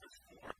何?